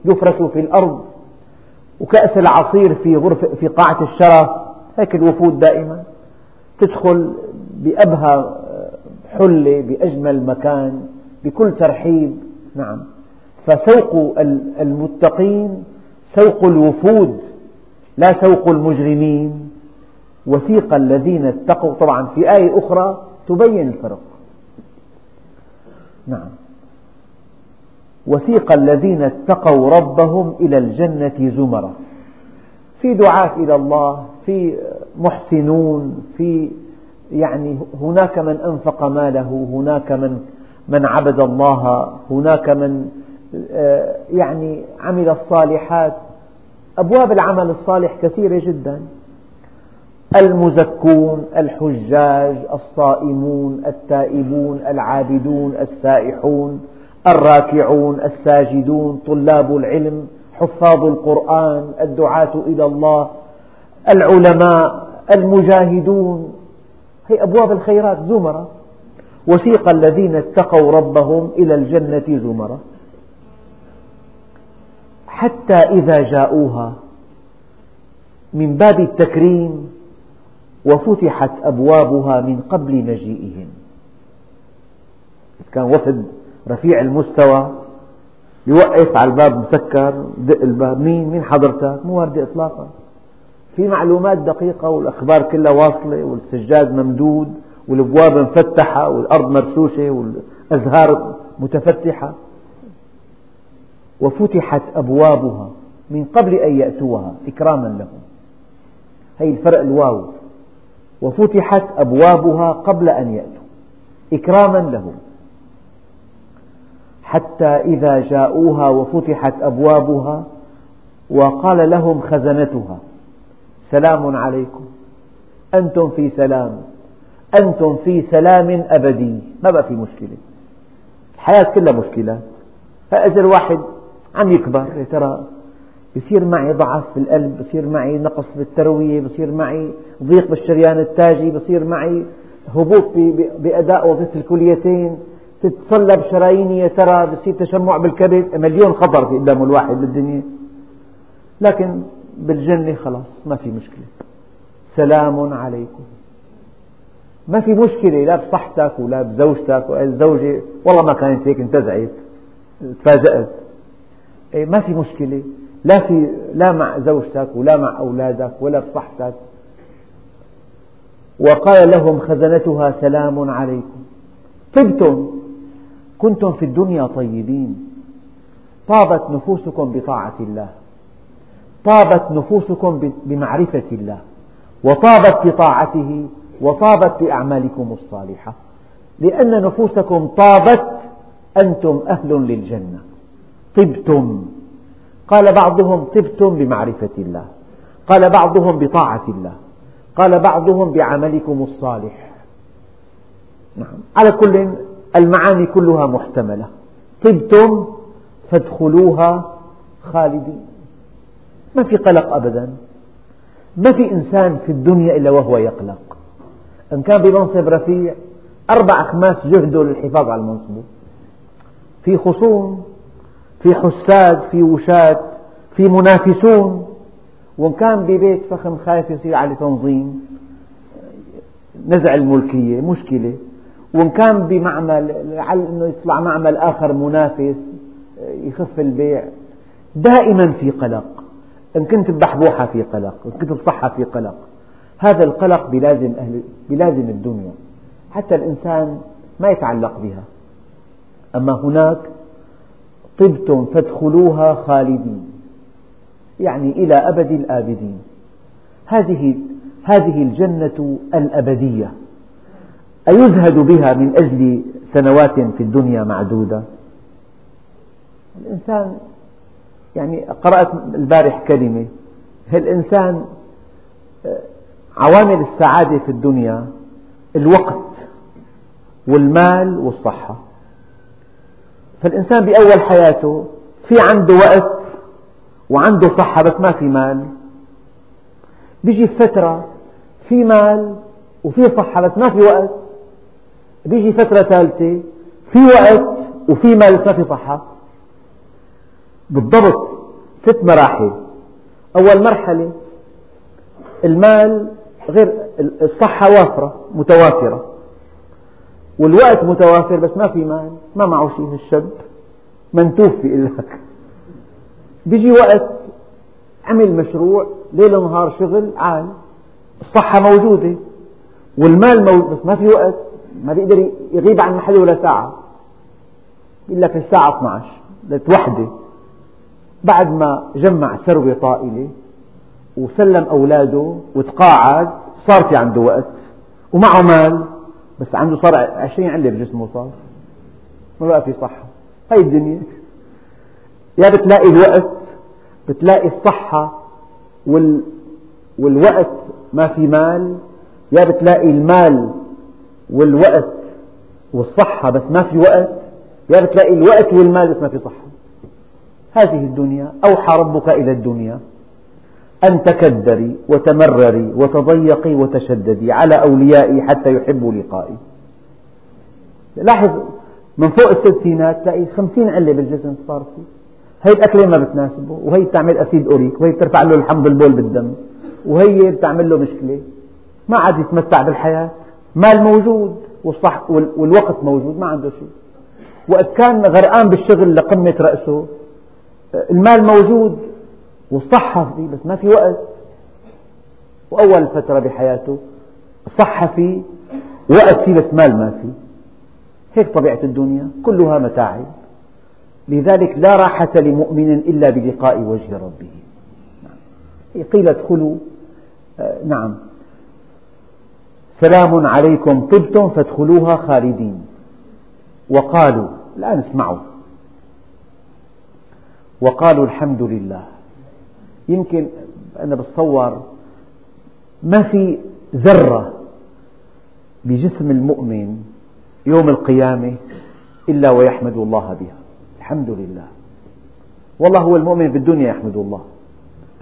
يفرش في الأرض وكأس العصير في غرفة في قاعة الشرف هيك الوفود دائما تدخل بأبهى حلة بأجمل مكان بكل ترحيب. نعم. فسوق المتقين سوق الوفود. لا سوق المجرمين. وثيق الذين اتقوا طبعا في آية أخرى تبين الفرق. نعم. وثيق الذين اتقوا ربهم إلى الجنة زمرا. في دعاة إلى الله في محسنون في يعني هناك من أنفق ماله هناك من من عبد الله هناك من آه، يعني عمل الصالحات. أبواب العمل الصالح كثيرة جدا. المزكون الحجاج الصائمون التائبون العابدون السائحون الراكعون الساجدون طلاب العلم حفاظ القرآن الدعاة إلى الله العلماء المجاهدون. هي أبواب الخيرات زمرة. وسيق الذين اتقوا ربهم إلى الجنة زمرة. حتى إذا جاءوها من باب التكريم وفتحت أبوابها من قبل مجيئهم. كان وفد رفيع المستوى يوقف على الباب مسكر دق الباب. مين؟ مين حضرتك؟ مو واردة إطلاقا. في معلومات دقيقة والأخبار كلها واصلة والسجاد ممدود والأبواب مفتحة والأرض مرشوشة والأزهار متفتحة. وفتحت أبوابها من قبل أن يأتوها إكراما لهم. هي الفرق الواو. وفتحت أبوابها قبل أن يأتوا إكراما لهم. حتى إذا جاءوها وفتحت أبوابها وقال لهم خزنتها. سلام عليكم. أنتم في سلام. أنتم في سلام أبدي. ما بقى في مشكلة. الحياة كلها مشكلات فأجل واحد عم يكبر يا ترى بصير معي ضعف في القلب بصير معي نقص بالتروية بصير معي ضيق بالشريان التاجي بصير معي هبوط بأداء وظيفة الكليتين. تتصلب شراييني يا ترى بصير تشمع بالكبد؟ مليون خطر في قدام الواحد بالدنيا. لكن بالجنة خلاص ما في مشكلة. سلام عليكم. ما في مشكلة لا بصحتك ولا بزوجتك الزوجة والله ما كانت هيك انتزعت تفاجأت. ما في مشكلة. لا في لا مع زوجتك ولا مع أولادك ولا بصحتك وقال لهم خزنتها سلام عليكم. طبتم. كنتم في الدنيا طيبين. طابت نفوسكم بطاعة الله. طابت نفوسكم بمعرفة الله. وطابت في طاعته وطابت بأعمالكم الصالحة. لأن نفوسكم طابت أنتم أهل للجنة. طبتم. قال بعضهم طبتم بمعرفة الله. قال بعضهم بطاعة الله. قال بعضهم بعملكم الصالح. نعم. على كل المعاني كلها محتملة. طبتم فادخلوها خالدين. ما في قلق أبدا. ما في إنسان في الدنيا إلا وهو يقلق. إن كان بمنصب رفيع أربع أخماس جهده للحفاظ على المنصب. في خصوم في حساد في وشاة في منافسون. وإن كان ببيت فخم خايف يصير عليه تنظيم نزع الملكية مشكلة. وإن كان بمعمل لعل أنه يطلع معمل آخر منافس يخف البيع. دائما في قلق. إن كنت ببحبوحة في قلق إن كنت بصحة في قلق. هذا القلق بلازم, أهل بلازم الدنيا. حتى الإنسان ما يتعلق بها. أما هناك طبتم فادخلوها خالدين. يعني إلى أبد الآبدين. هذه هذه الجنة الأبدية. أيزهد بها من أجل سنوات في الدنيا معدودة؟ الإنسان يعني قرأت البارح كلمة. الإنسان عوامل السعادة في الدنيا؟ الوقت والمال والصحة. فالإنسان بأول حياته في عنده وقت وعنده صحة بس ما في مال. بيجي فترة في مال وفي صحة بس ما في وقت. بيجي فترة ثالثة في وقت وفي مال بس ما في صحة. بالضبط ست مراحل. أول مرحلة المال غير الصحة وافرة متوافرة. والوقت متوافر بس ما في مال ما معه شيء الشاب منتوف بيقول لك بيجي وقت عمل مشروع ليل نهار شغل عال الصحة موجودة والمال موجود بس ما في وقت. ما بيقدر يغيب عن محله ولا ساعة. يقول لك الساعة 12 لتوحدة بعد ما جمع ثروة طائلة وسلم أولاده وتقاعد صار في عنده وقت. ومعه مال. بس عنده صار عشرين علة بجسمه صار ما بقى في صحة. هاي الدنيا. يا بتلاقي الوقت بتلاقي الصحة وال والوقت ما في مال. يا بتلاقي المال والوقت والصحة بس ما في وقت. يا بتلاقي الوقت والمال بس ما في صحة. هذه الدنيا. أوحى ربك إلى الدنيا. أن تكدري وتمرري وتضيقي وتشددي على أوليائي حتى يحبوا لقائي. لاحظ من فوق الستينات تلاقي خمسين علة بالجسم صار فيه هي الأكلة ما بتناسبه وهي بتعمل أسيد أوريك وهي بترفع له الحمض البول بالدم وهي بتعمل له مشكلة. ما عاد يتمتع بالحياة. مال موجود والصح والوقت موجود ما عنده شيء. وقت كان غرقان بالشغل لقمة رأسه المال موجود والصحة فيه بس ما في وقت. وأول فترة بحياته صحة فيه وقت فيه بس مال ما فيه. هيك طبيعة الدنيا كلها متاعب. لذلك لا راحة لمؤمن إلا بلقاء وجه ربه. قيل ادخلوا آه، نعم. سلام عليكم طبتم فادخلوها خالدين. وقالوا الآن اسمعوا. وقالوا الحمد لله. يمكن أنا بتصور ما في ذرة بجسم المؤمن يوم القيامة إلا ويحمد الله بها. الحمد لله. والله هو المؤمن في الدنيا يحمد الله.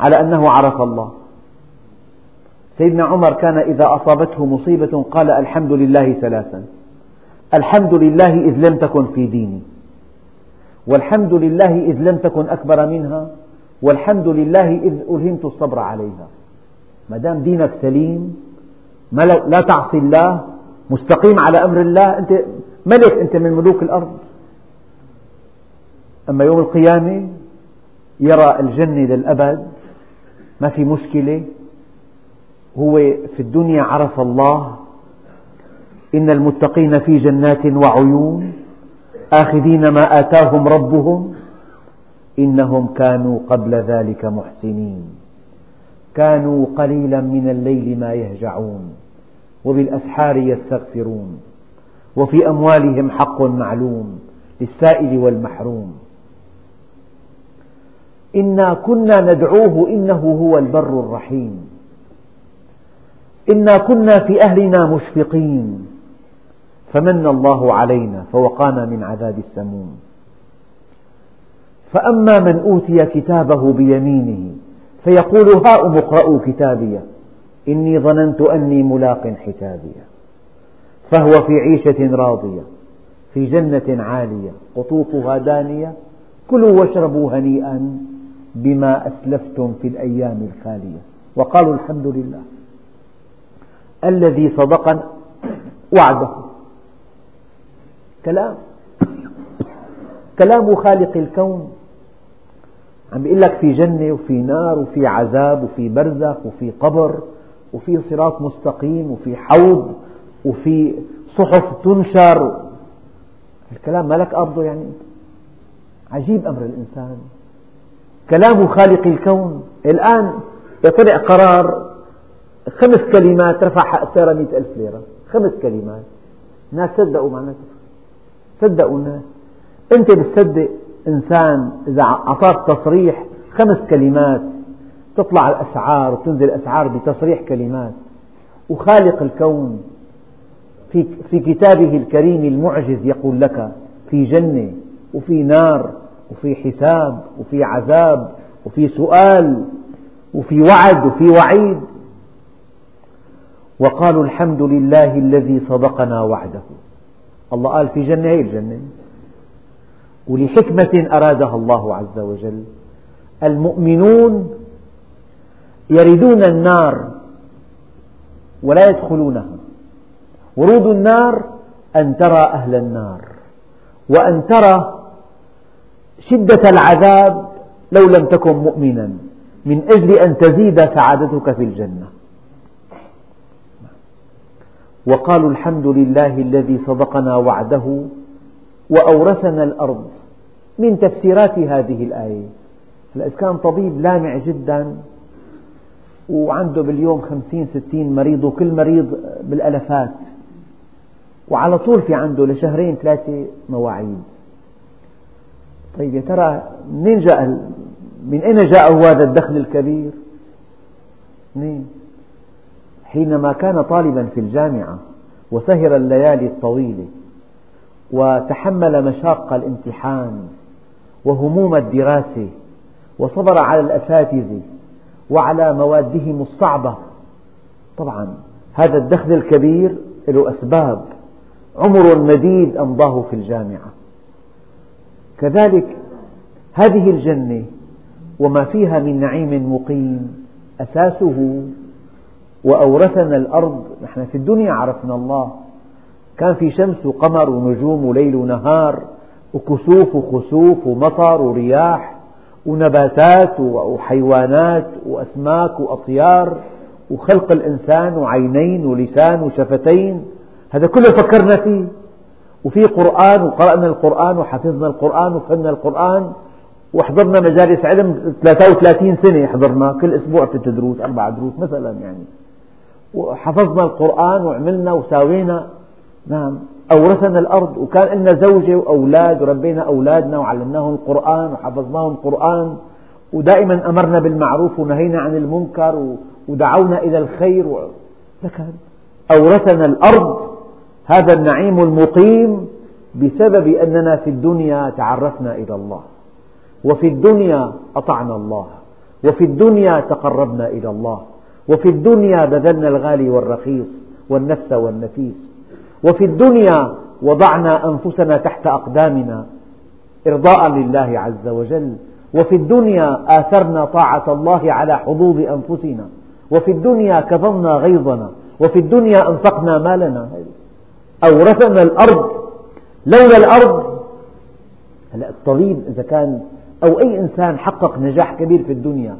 على أنه عرف الله. سيدنا عمر كان إذا أصابته مصيبة قال الحمد لله ثلاثا. الحمد لله إذ لم تكن في ديني. والحمد لله إذ لم تكن أكبر منها والحمد لله إذ ألهمت الصبر عليها. ما دام دينك سليم لا تعصي الله مستقيم على أمر الله أنت ملك أنت من ملوك الأرض. أما يوم القيامة يرى الجنة للأبد ما في مشكلة. هو في الدنيا عرف الله إن المتقين في جنات وعيون آخذين ما آتاهم ربهم. إنهم كانوا قبل ذلك محسنين. كانوا قليلا من الليل ما يهجعون وبالأسحار يستغفرون وفي أموالهم حق معلوم للسائل والمحروم. إنا كنا ندعوه إنه هو البر الرحيم. إنا كنا في أهلنا مشفقين. فمن الله علينا فوقانا من عذاب السموم. فأما من أوتي كتابه بيمينه فيقول هاؤم اقرءوا كتابي إني ظننت أني ملاق حسابي. فهو في عيشة راضية في جنة عالية قطوفها دانية كلوا واشربوا هنيئا بما أسلفتم في الأيام الخالية. وقالوا الحمد لله. الذي صدقنا وعده. كلام. كلام خالق الكون. عم بيقول لك في جنة وفي نار وفي عذاب وفي برزخ وفي قبر وفي صراط مستقيم وفي حوض وفي صحف تنشر. الكلام ما لك قبضه يعني. عجيب أمر الإنسان. كلام خالق الكون. الآن يطلع قرار. خمس كلمات رفع حق السيارة مئة ألف ليرة. خمس كلمات. الناس صدقوا معناته صدقوا الناس. أنت بتصدق. إنسان إذا أعطاك تصريح خمس كلمات تطلع الأسعار وتنزل الأسعار بتصريح كلمات. وخالق الكون في, كتابه الكريم المعجز يقول لك في جنة وفي نار وفي حساب وفي عذاب وفي سؤال وفي وعد وفي وعيد. وقالوا الحمد لله الذي صدقنا وعده. الله قال في جنة هي الجنة. ولحكمة أرادها الله عز وجل. المؤمنون يردون النار ولا يدخلونها. ورود النار أن ترى أهل النار. وأن ترى شدة العذاب لو لم تكن مؤمنا. من أجل أن تزيد سعادتك في الجنة. وقالوا الحمد لله الذي صدقنا وعده وأورثنا الأرض من تفسيرات هذه الآية إذا كان طبيب لامع جدا وعنده باليوم خمسين ستين مريض وكل مريض بالألفات وعلى طول في عنده لشهرين ثلاثة مواعيد طيب يا ترى منين جاء من أين جاءه هذا الدخل الكبير؟ منين؟ حينما كان طالبا في الجامعة وسهر الليالي الطويلة وتحمل مشاق الامتحان وهموم الدراسة وصبر على الأساتذة وعلى موادهم الصعبة. طبعا هذا الدخل الكبير له أسباب. عمر مديد أمضاه في الجامعة. كذلك هذه الجنة وما فيها من نعيم مقيم أساسه وأورثنا الأرض. نحن في الدنيا عرفنا الله. كان في شمس وقمر ونجوم وليل ونهار. وكسوف وخسوف ومطر ورياح ونباتات وحيوانات وأسماك وأطيار وخلق الإنسان وعينين ولسان وشفتين. هذا كله فكرنا فيه. وفي قرآن وقرأنا القرآن وحفظنا القرآن وفهمنا القرآن وحضرنا مجالس علم 33 سنة حضرنا. كل أسبوع ست دروس أربع دروس مثلا يعني. وحفظنا القرآن وعملنا وساوينا. نعم. أورثنا الأرض وكان لنا زوجة وأولاد وربينا أولادنا وعلمناهم القرآن وحفظناهم القرآن ودائما أمرنا بالمعروف ونهينا عن المنكر ودعونا إلى الخير لكن أورثنا الأرض هذا النعيم المقيم بسبب أننا في الدنيا تعرفنا إلى الله. وفي الدنيا أطعنا الله. وفي الدنيا تقربنا إلى الله. وفي الدنيا بذلنا الغالي والرخيص والنفس والنفيس. وفي الدنيا وضعنا أنفسنا تحت أقدامنا إرضاء لله عز وجل. وفي الدنيا آثرنا طاعة الله على حظوظ أنفسنا. وفي الدنيا كظمنا غيظنا. وفي الدنيا أنفقنا مالنا. أورثنا الأرض. لولا الأرض. هلا الطبيب إذا كان أو أي إنسان حقق نجاح كبير في الدنيا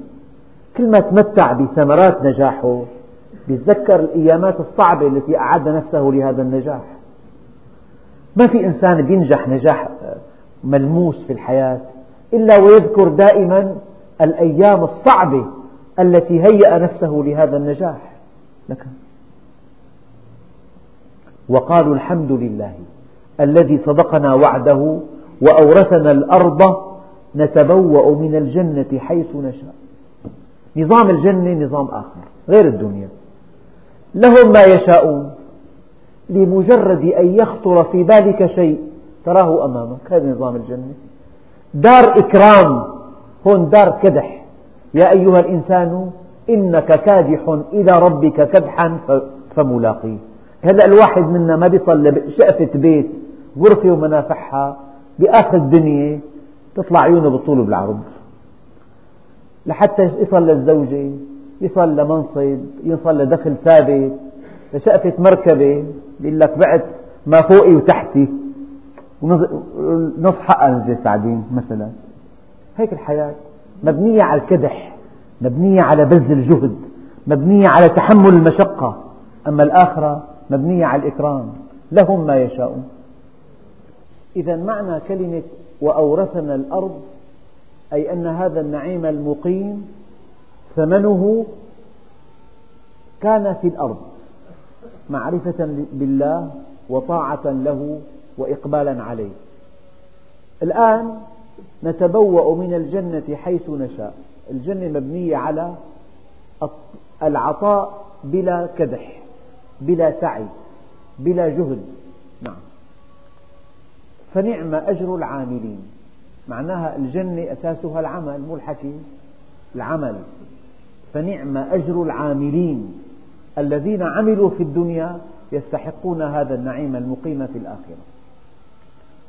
كل ما تمتع بثمرات نجاحه يتذكر الأيامات الصعبة التي أعد نفسه لهذا النجاح. ما في إنسان بينجح نجاح ملموس في الحياة إلا ويذكر دائما الأيام الصعبة التي هيأ نفسه لهذا النجاح. لك. وقالوا الحمد لله الذي صدقنا وعده وأورثنا الأرض نتبوأ من الجنة حيث نشاء. نظام الجنة نظام آخر غير الدنيا. لهم ما يشاءون لمجرد أن يخطر في بالك شيء تراه أمامك. هذا نظام الجنة. دار إكرام هون دار كدح. يا أيها الإنسان إنك كادح إلى ربك كدحا فملاقيه. هلأ الواحد منا ما بيصل شقفة بيت غرفة ومنافحها بآخر الدنيا تطلع عيونه بالطول وبالعرض لحتى يصل للزوجة يصل لمنصب يصل لدخل ثابت لشقفة مركبة بيقول لك بعت ما فوقي وتحتي. ونص حقها نزل سعدين مثلا. هيك الحياة. مبنية على الكدح مبنية على بذل الجهد مبنية على تحمل المشقة. أما الآخرة مبنية على الإكرام. لهم ما يشاءون. إذا معنى كلمة وأورثنا الأرض أي أن هذا النعيم المقيم ثمنه كان في الأرض معرفة بالله وطاعة له وإقبالا عليه. الآن نتبوأ من الجنة حيث نشاء. الجنة مبنية على العطاء بلا كدح بلا سعي بلا جهد. نعم. فنعم أجر العاملين. معناها الجنة أساسها العمل مو الحكي العمل. فنعم أجر العاملين الذين عملوا في الدنيا يستحقون هذا النعيم المقيم في الآخرة.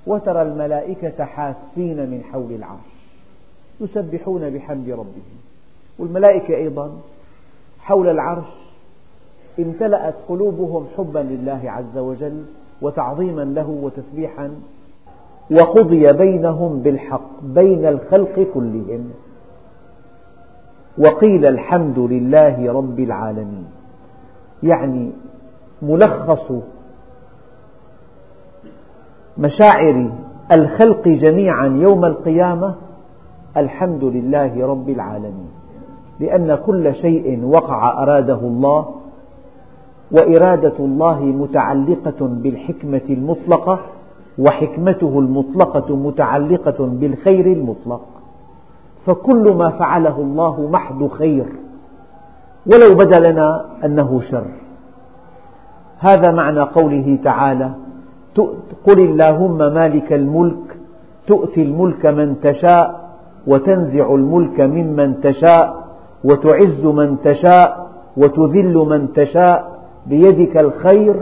وترى الملائكة حافين من حول العرش يسبحون بحمد ربهم. والملائكة أيضا حول العرش امتلأت قلوبهم حبا لله عز وجل وتعظيما له وتسبيحا وقضي بينهم بالحق بين الخلق كلهم. وقيل الحمد لله رب العالمين. يعني ملخص مشاعر الخلق جميعا يوم القيامة الحمد لله رب العالمين. لأن كل شيء وقع أراده الله وإرادة الله متعلقة بالحكمة المطلقة وحكمته المطلقة متعلقة بالخير المطلق. فكل ما فعله الله محض خير. ولو بدا لنا أنه شر. هذا معنى قوله تعالى قل اللهم مالك الملك تؤتي الملك من تشاء وتنزع الملك ممن تشاء وتعز من تشاء وتذل من تشاء. بيدك الخير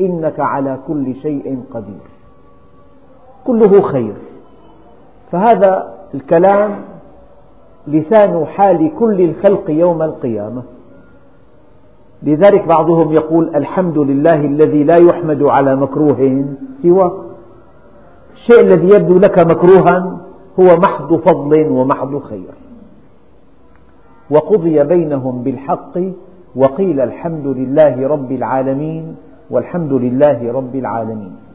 إنك على كل شيء قدير. كله خير. فهذا الكلام لسان حال كل الخلق يوم القيامة. لذلك بعضهم يقول الحمد لله الذي لا يحمد على مكروه سواه الشيء الذي يبدو لك مكروها هو محض فضل ومحض خير. وقضي بينهم بالحق وقيل الحمد لله رب العالمين والحمد لله رب العالمين.